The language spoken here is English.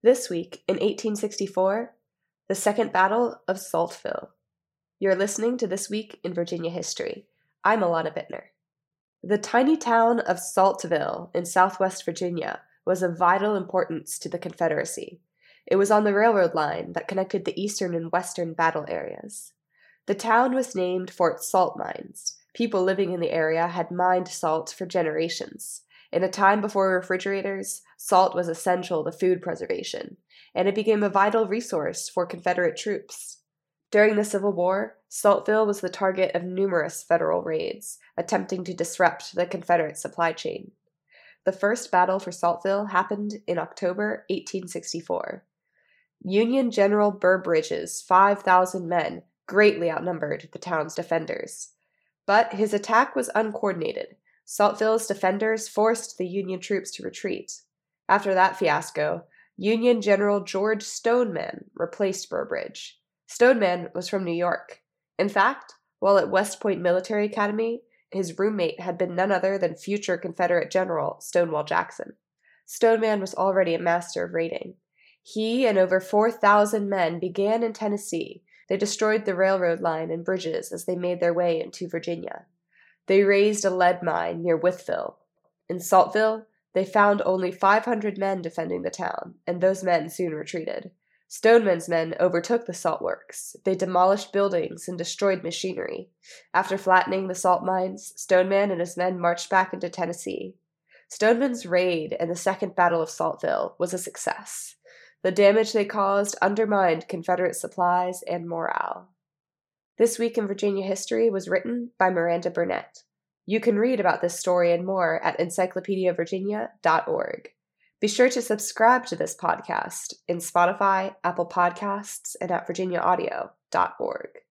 This week, in 1864, the Second Battle of Saltville. You're listening to This Week in Virginia History. I'm Alana Bittner. The tiny town of Saltville in southwest Virginia was of vital importance to the Confederacy. It was on the railroad line that connected the eastern and western battle areas. The town was named for its salt mines. People living in the area had mined salt for generations. In a time before refrigerators, salt was essential to food preservation, and it became a vital resource for Confederate troops. During the Civil War, Saltville was the target of numerous federal raids, attempting to disrupt the Confederate supply chain. The first battle for Saltville happened in October 1864. Union General Burbridge's 5,000 men greatly outnumbered the town's defenders. But his attack was uncoordinated, Saltville's defenders forced the Union troops to retreat. After that fiasco, Union General George Stoneman replaced Burbridge. Stoneman was from New York. In fact, while at West Point Military Academy, his roommate had been none other than future Confederate General Stonewall Jackson. Stoneman was already a master of raiding. He and over 4,000 men began in Tennessee. They destroyed the railroad line and bridges as they made their way into Virginia. They razed a lead mine near Wytheville. In Saltville, they found only 500 men defending the town, and those men soon retreated. Stoneman's men overtook the salt works. They demolished buildings and destroyed machinery. After flattening the salt mines, Stoneman and his men marched back into Tennessee. Stoneman's raid and the Second Battle of Saltville was a success. The damage they caused undermined Confederate supplies and morale. This Week in Virginia History was written by Miranda Burnett. You can read about this story and more at encyclopediavirginia.org. Be sure to subscribe to this podcast in Spotify, Apple Podcasts, and at virginiaaudio.org.